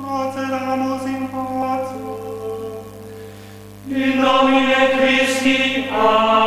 procedamos in pace. In nomine Christi, Amen.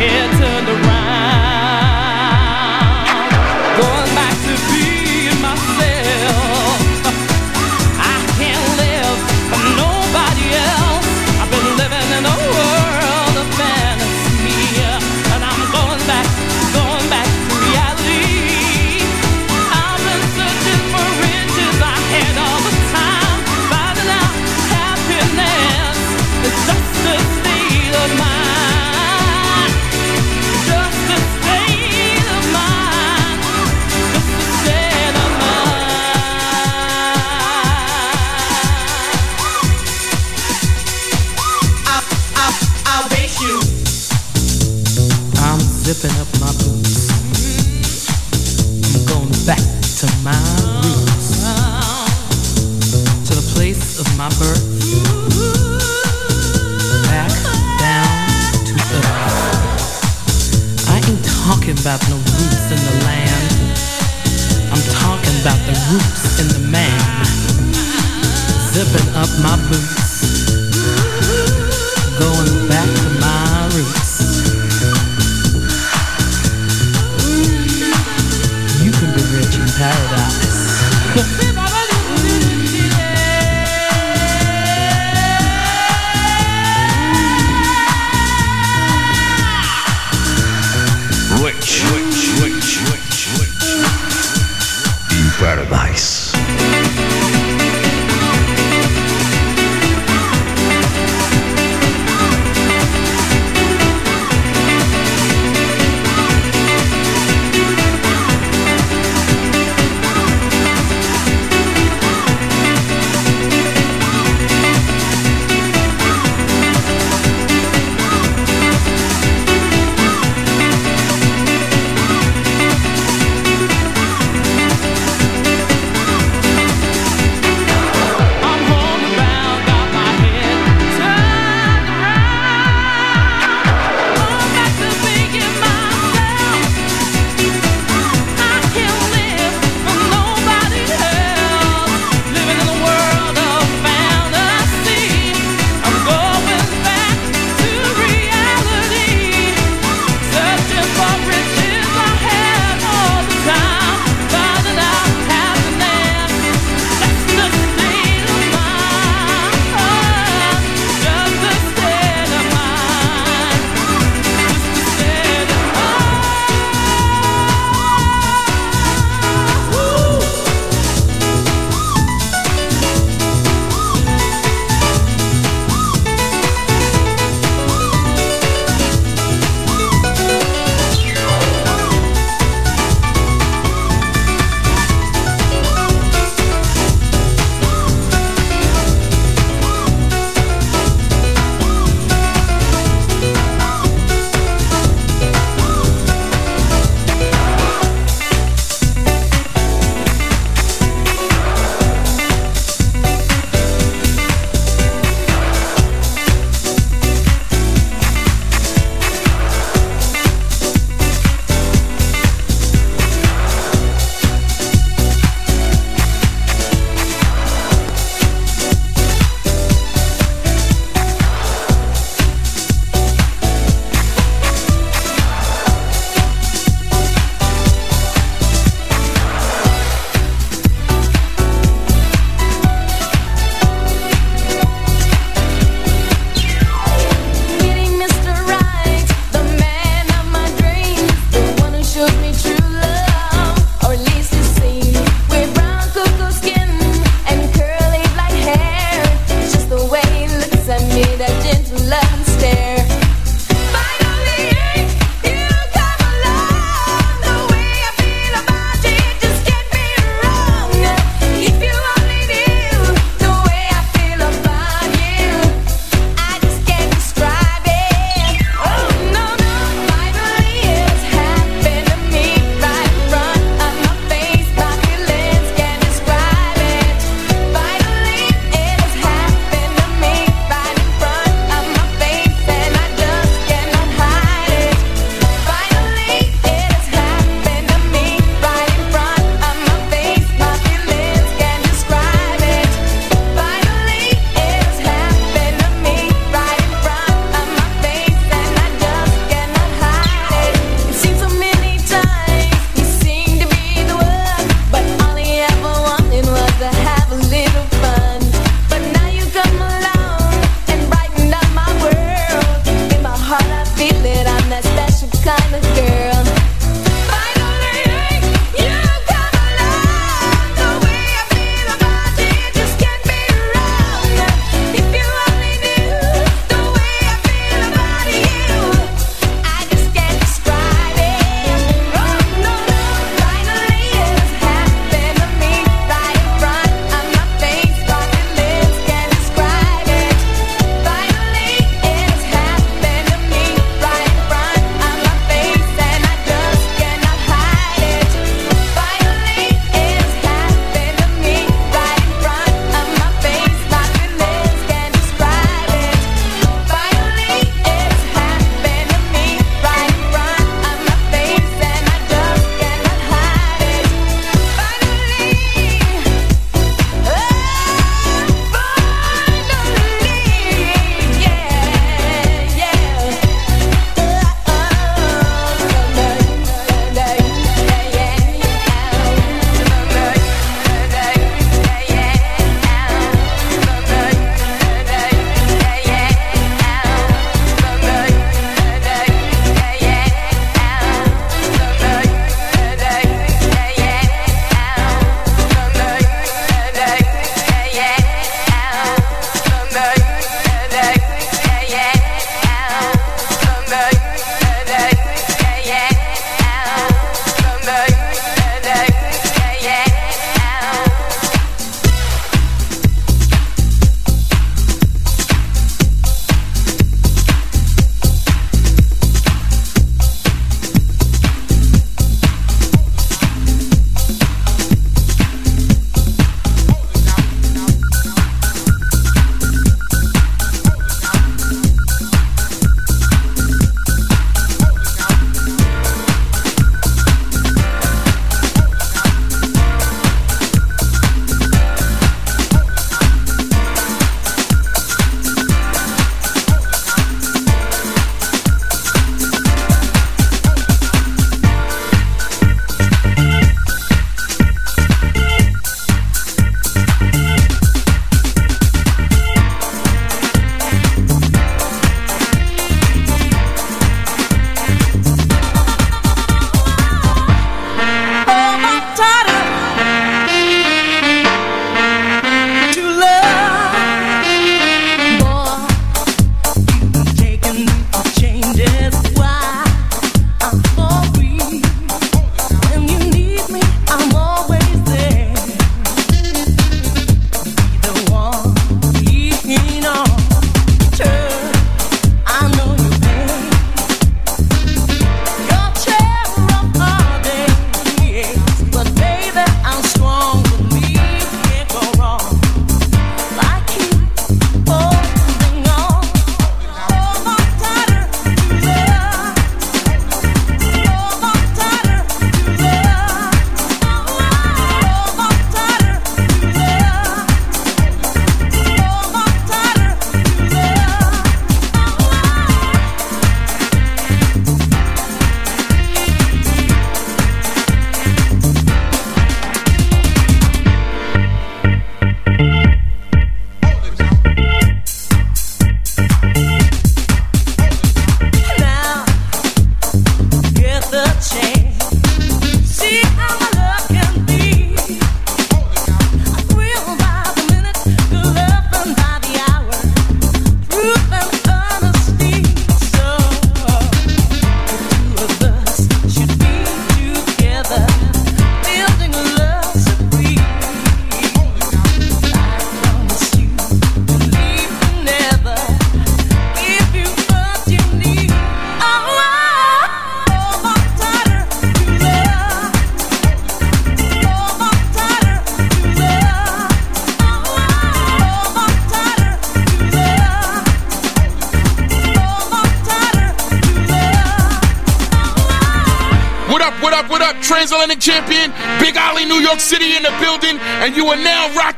Got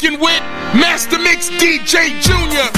now rocking with Master Mix DJ Junior.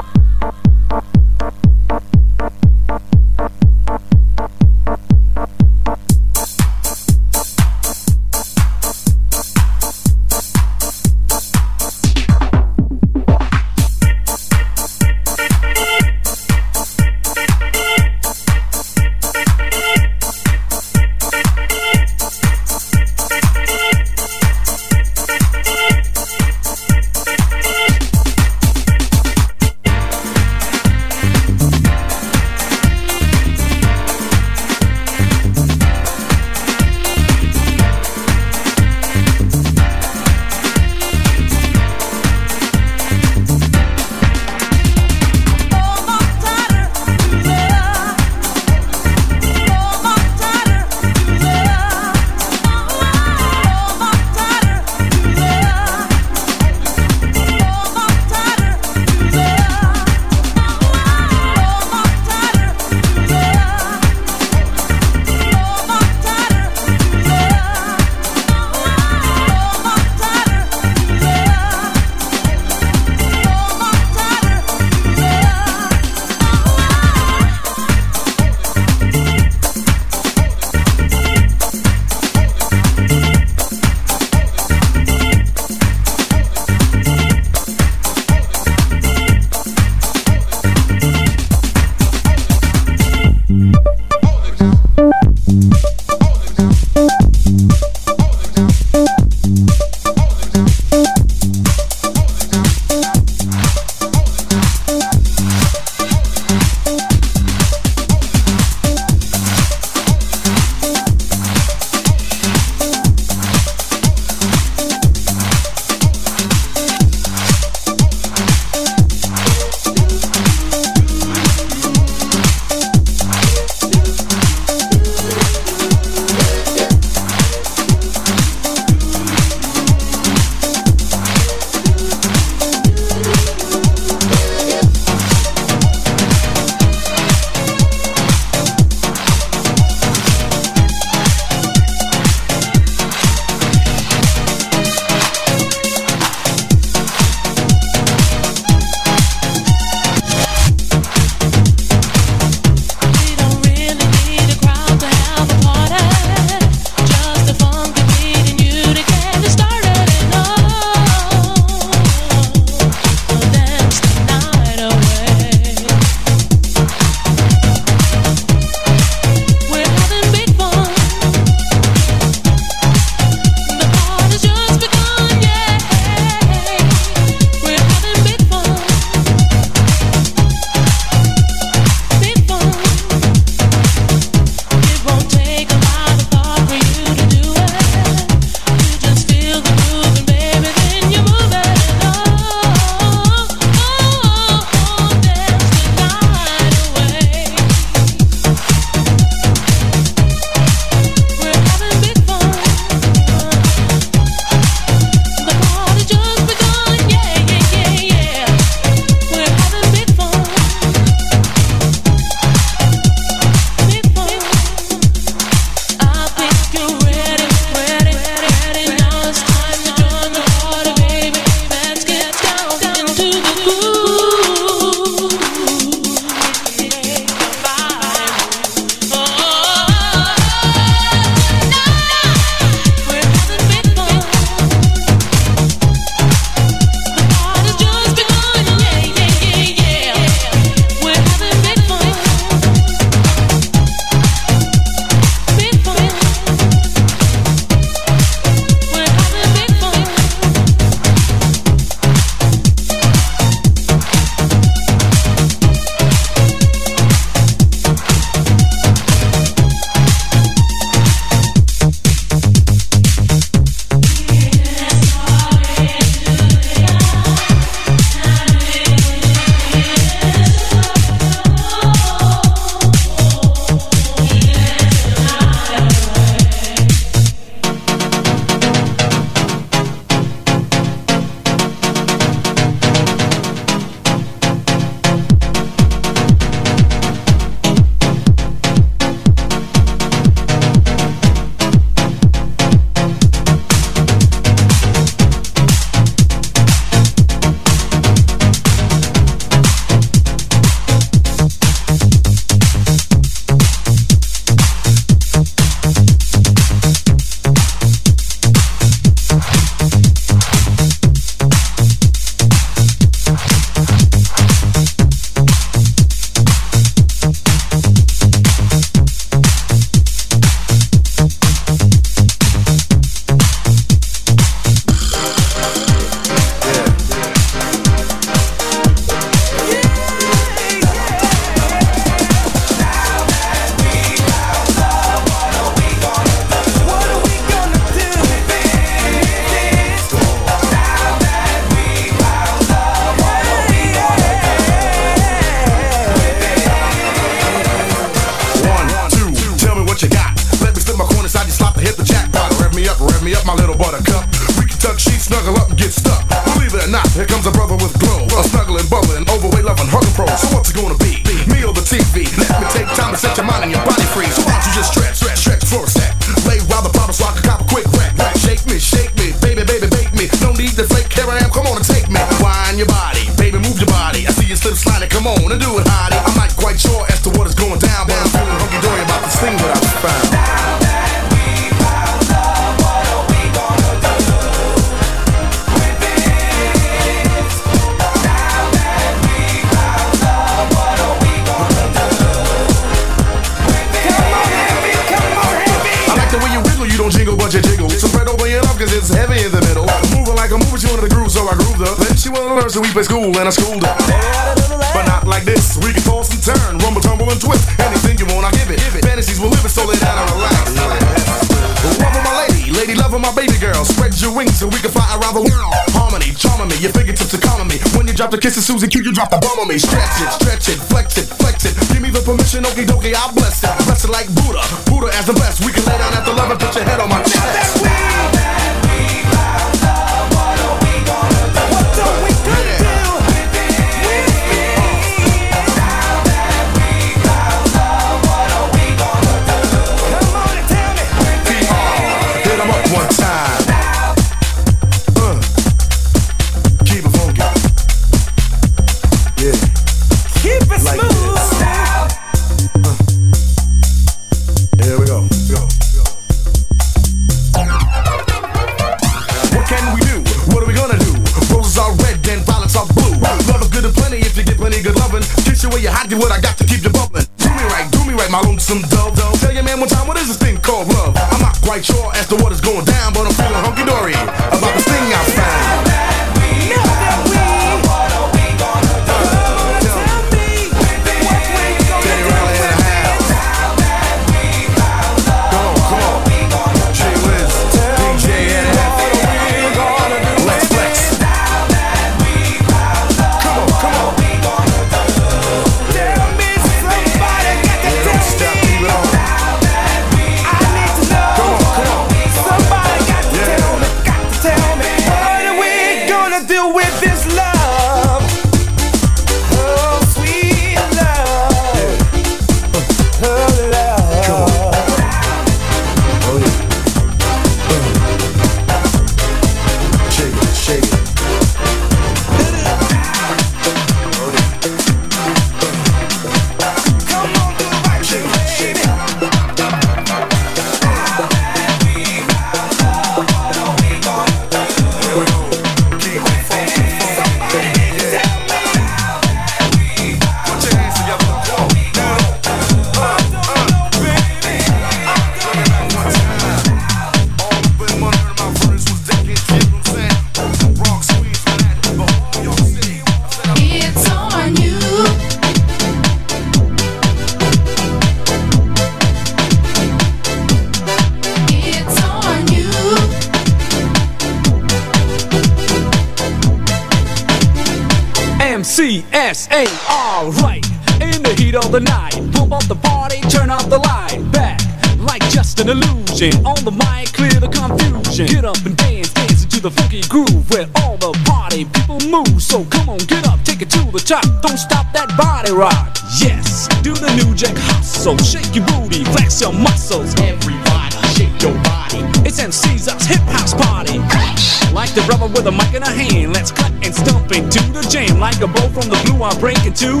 I'm breaking too.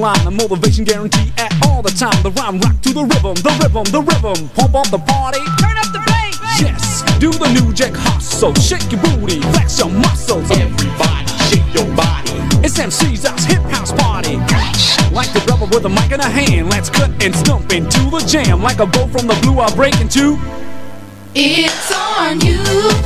line, a motivation guarantee at all the time. The rhyme rock to the rhythm, the rhythm, the rhythm. Pump up the party, turn up the bass. Yes, do the new jack hustle, shake your booty, flex your muscles. Everybody, shake your body. It's MC's house, hip house party. Like the rubber with a mic in a hand, let's cut and stump into the jam. Like a bow from the blue, I break into. It's on you.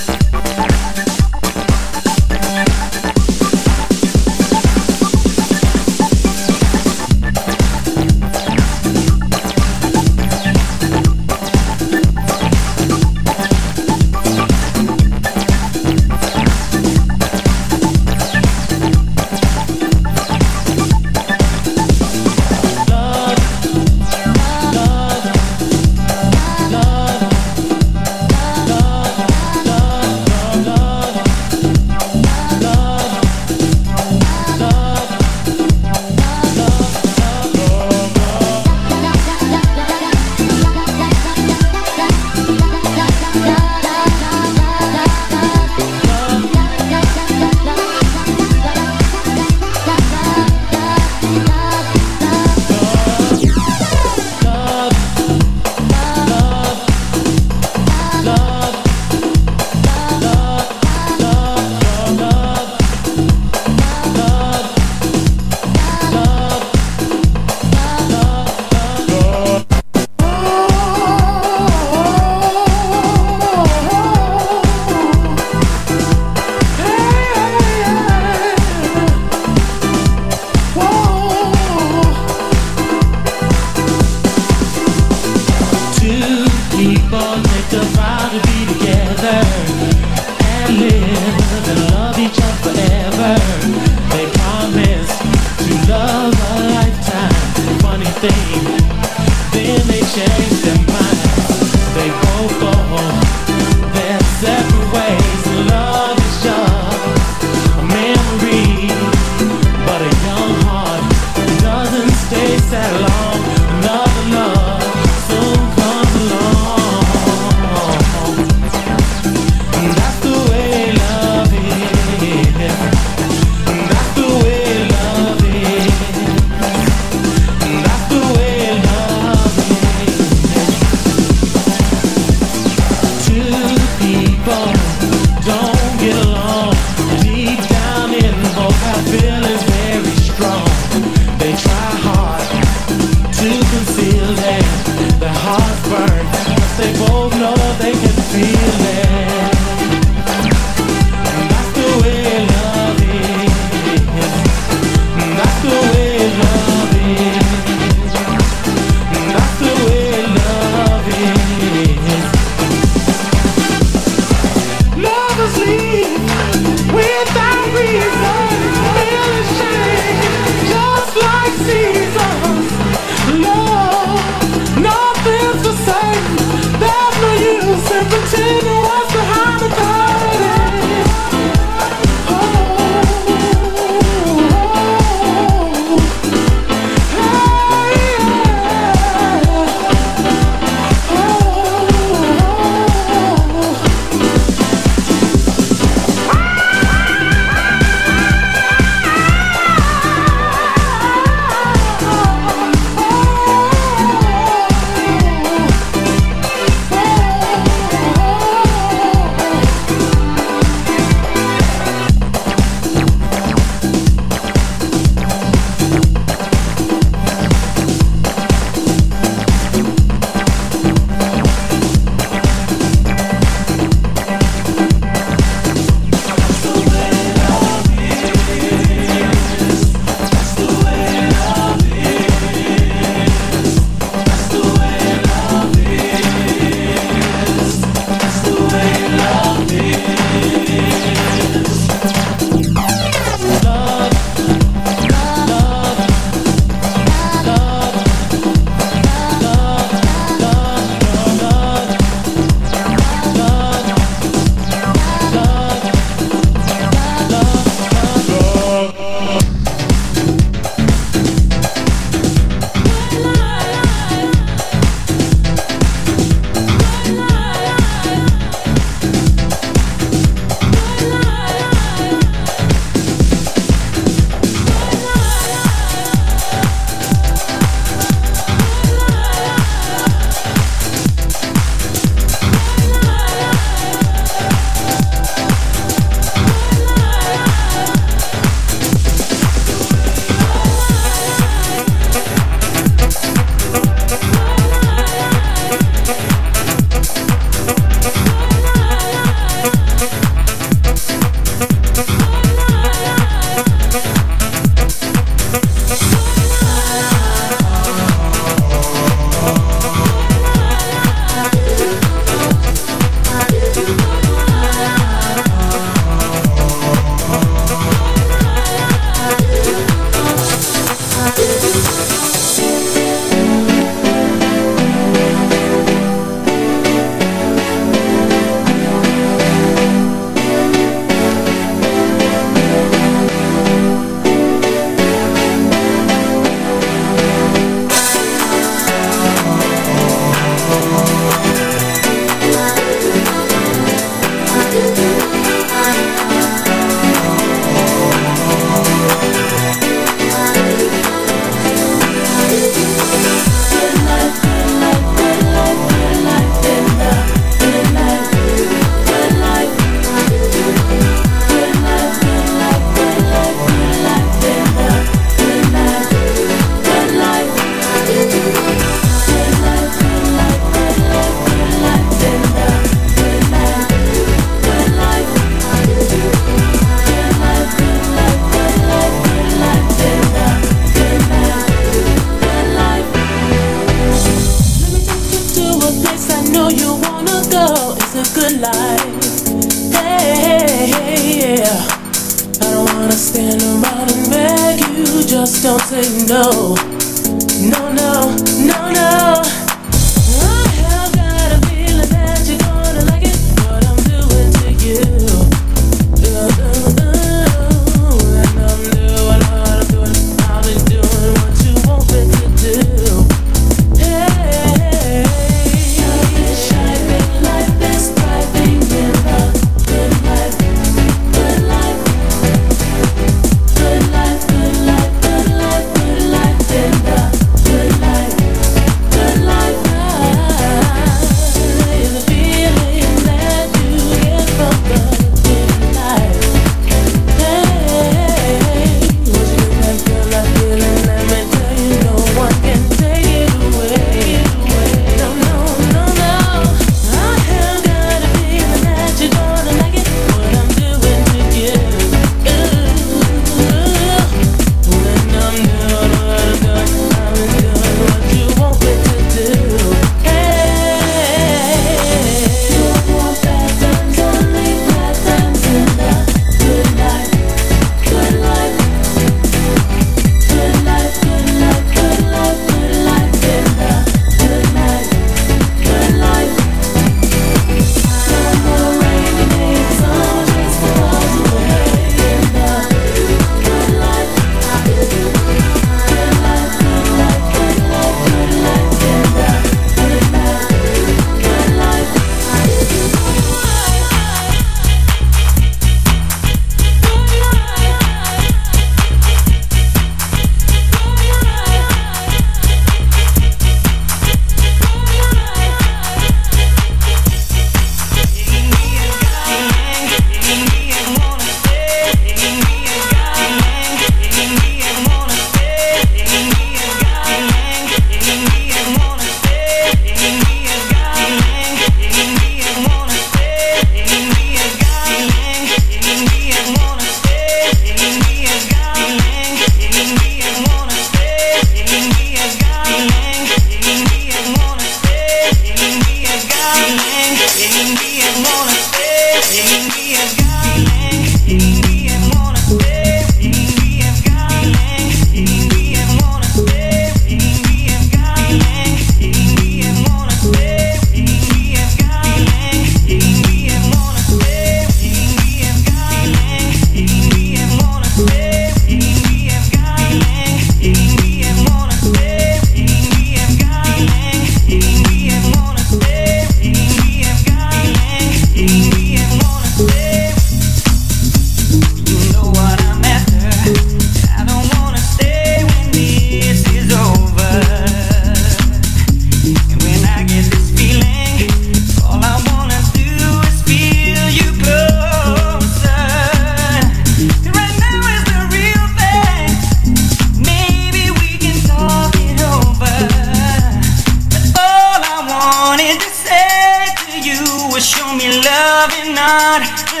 Not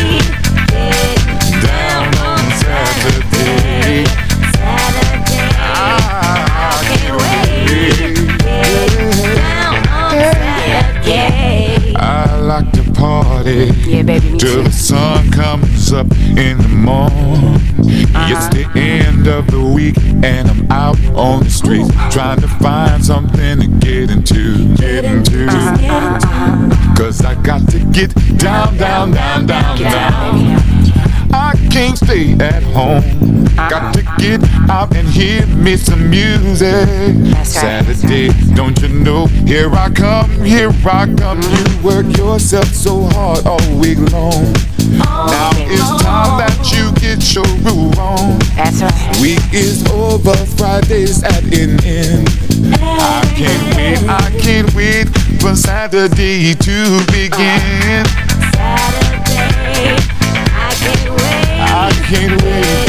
party yeah, baby, till the sun comes up in the morning. Uh-huh. It's the end of the week and I'm out on the streets trying to find something to get into, get into. Uh-huh. Cause I got to get down, down, down, down, down. down can't stay at home. Uh-huh. Got to get out and hear me some music. Saturday, don't you know? Here I come, here I come. You work yourself so hard all week long. Now it's time that you get your groove on. That's right. Week is over, Friday's at an end. I can't wait, I can't wait for Saturday to begin. Uh, Saturday can't wait.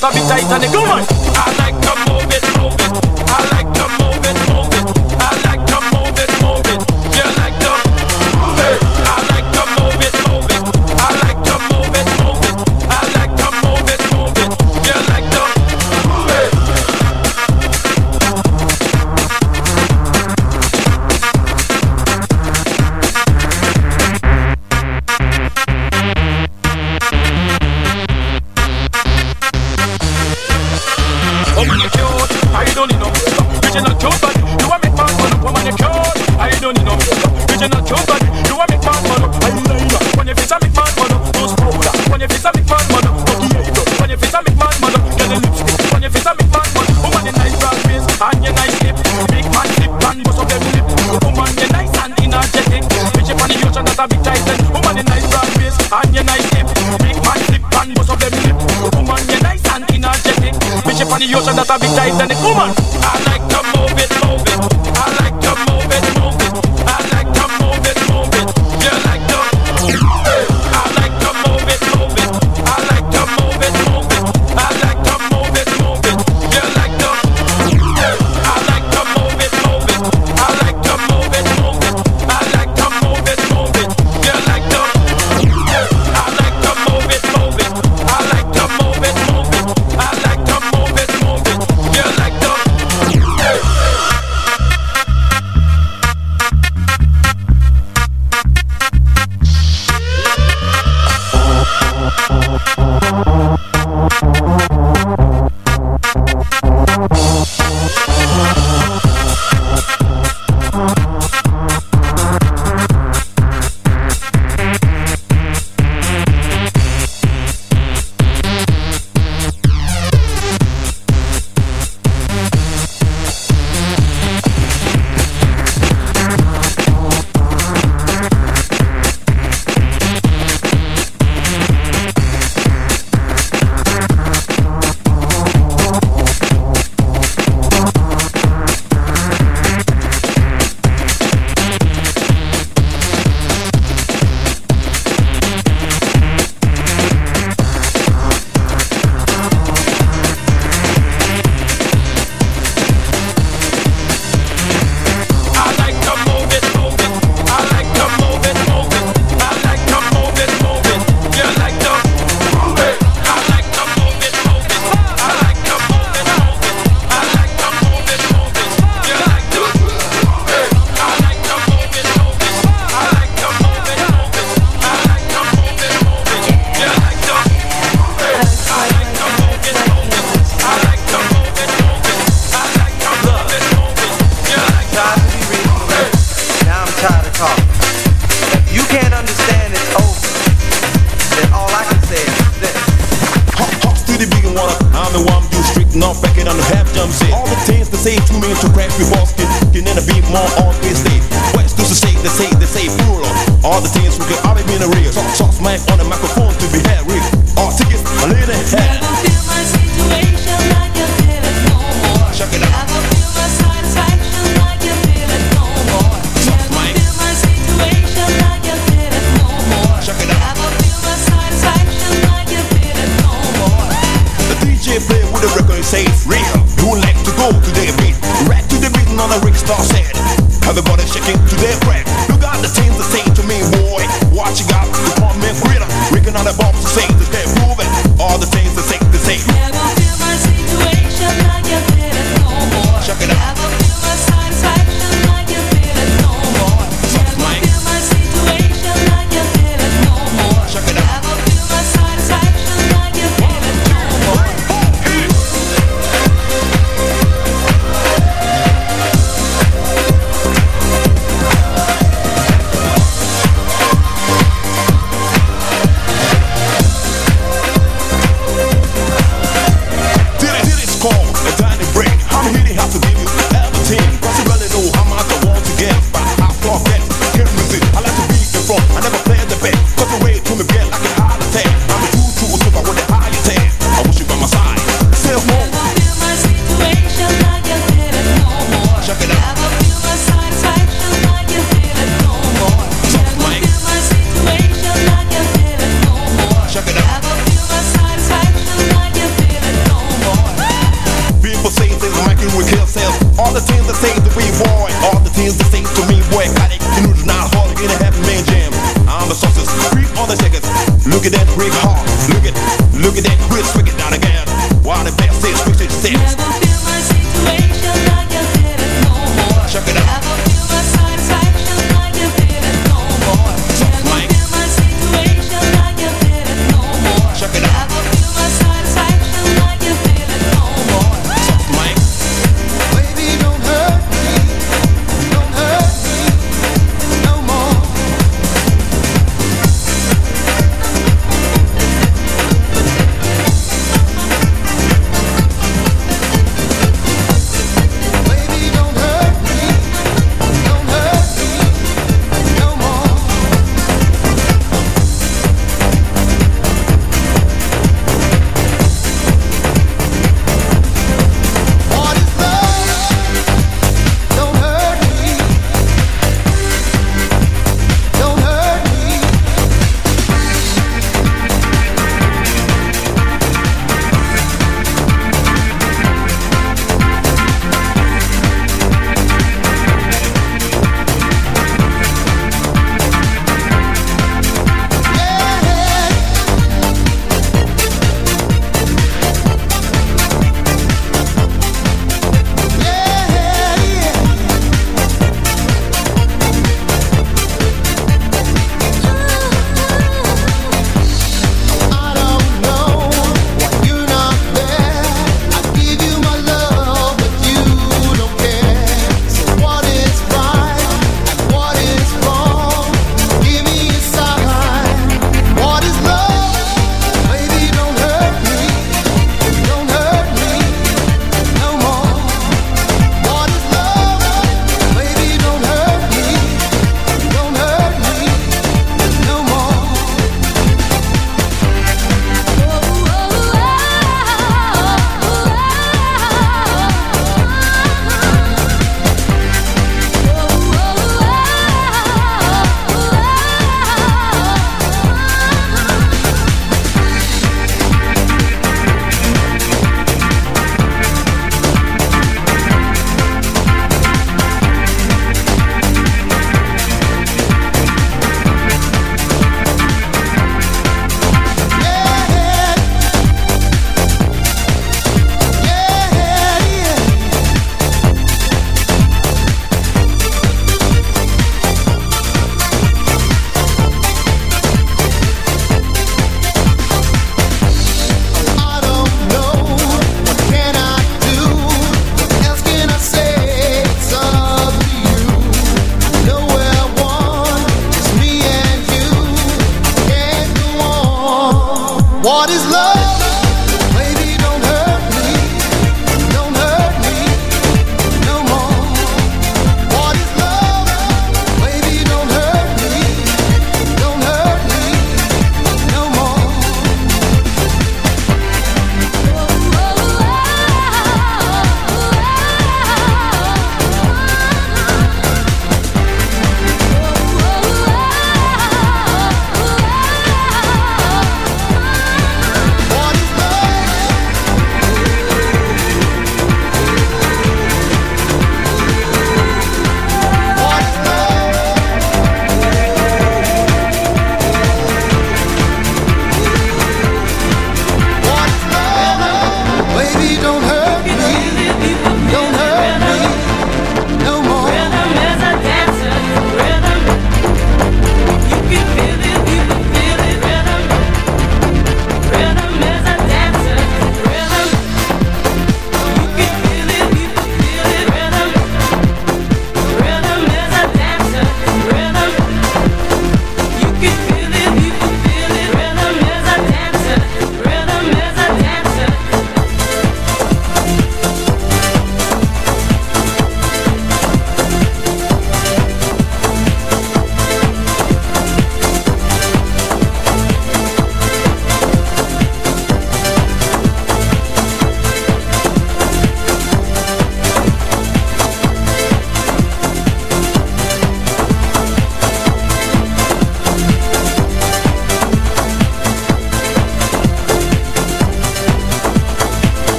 Stop it! tight on the come on. A big titan. Woman,